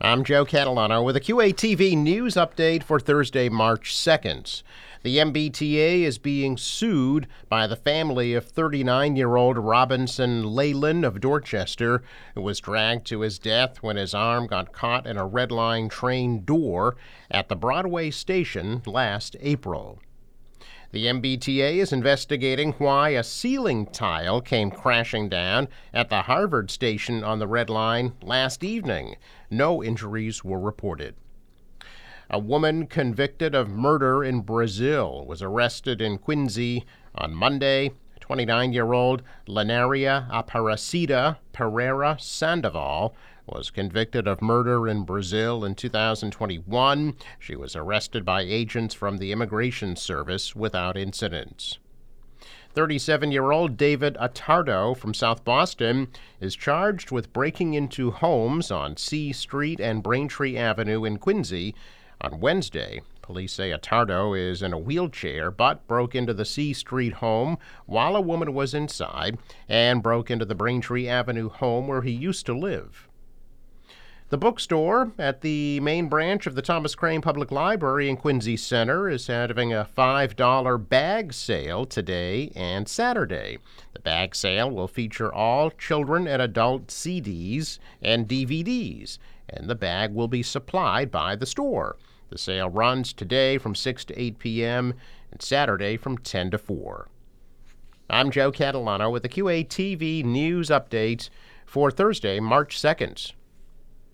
I'm Joe Catalano with a QATV news update for Thursday, March 2nd. The MBTA is being sued by the family of 39 year old Robinson Lalin of Dorchester, who was dragged to his death when his arm got caught in a Red Line train door at the Broadway station last April. The MBTA is investigating why a ceiling tile came crashing down at the Harvard station on the Red Line last evening. No injuries were reported. A woman convicted of murder in Brazil was arrested in Quincy on Monday 29 year old Lenaria Aparecida Pereira Sandoval was convicted of murder in Brazil in 2021. She was arrested by agents from the Immigration Service without incident. 37 year old David Attardo from South Boston is charged with breaking into homes on C Street and Braintree Avenue in Quincy on Wednesday Police say Attardo is in a wheelchair but broke into the C Street home while a woman was inside and broke into the Braintree Avenue home where he used to live. The bookstore at the main branch of the Thomas Crane Public Library in Quincy Center is having a $5 bag sale today and Saturday. The bag sale will feature all children and adult CDs and DVDs, and the bag will be supplied by the store. The sale runs today from 6 to 8 p.m. and Saturday from 10 to 4. I'm Joe Catalano with the QATV News Update for Thursday, March 2nd.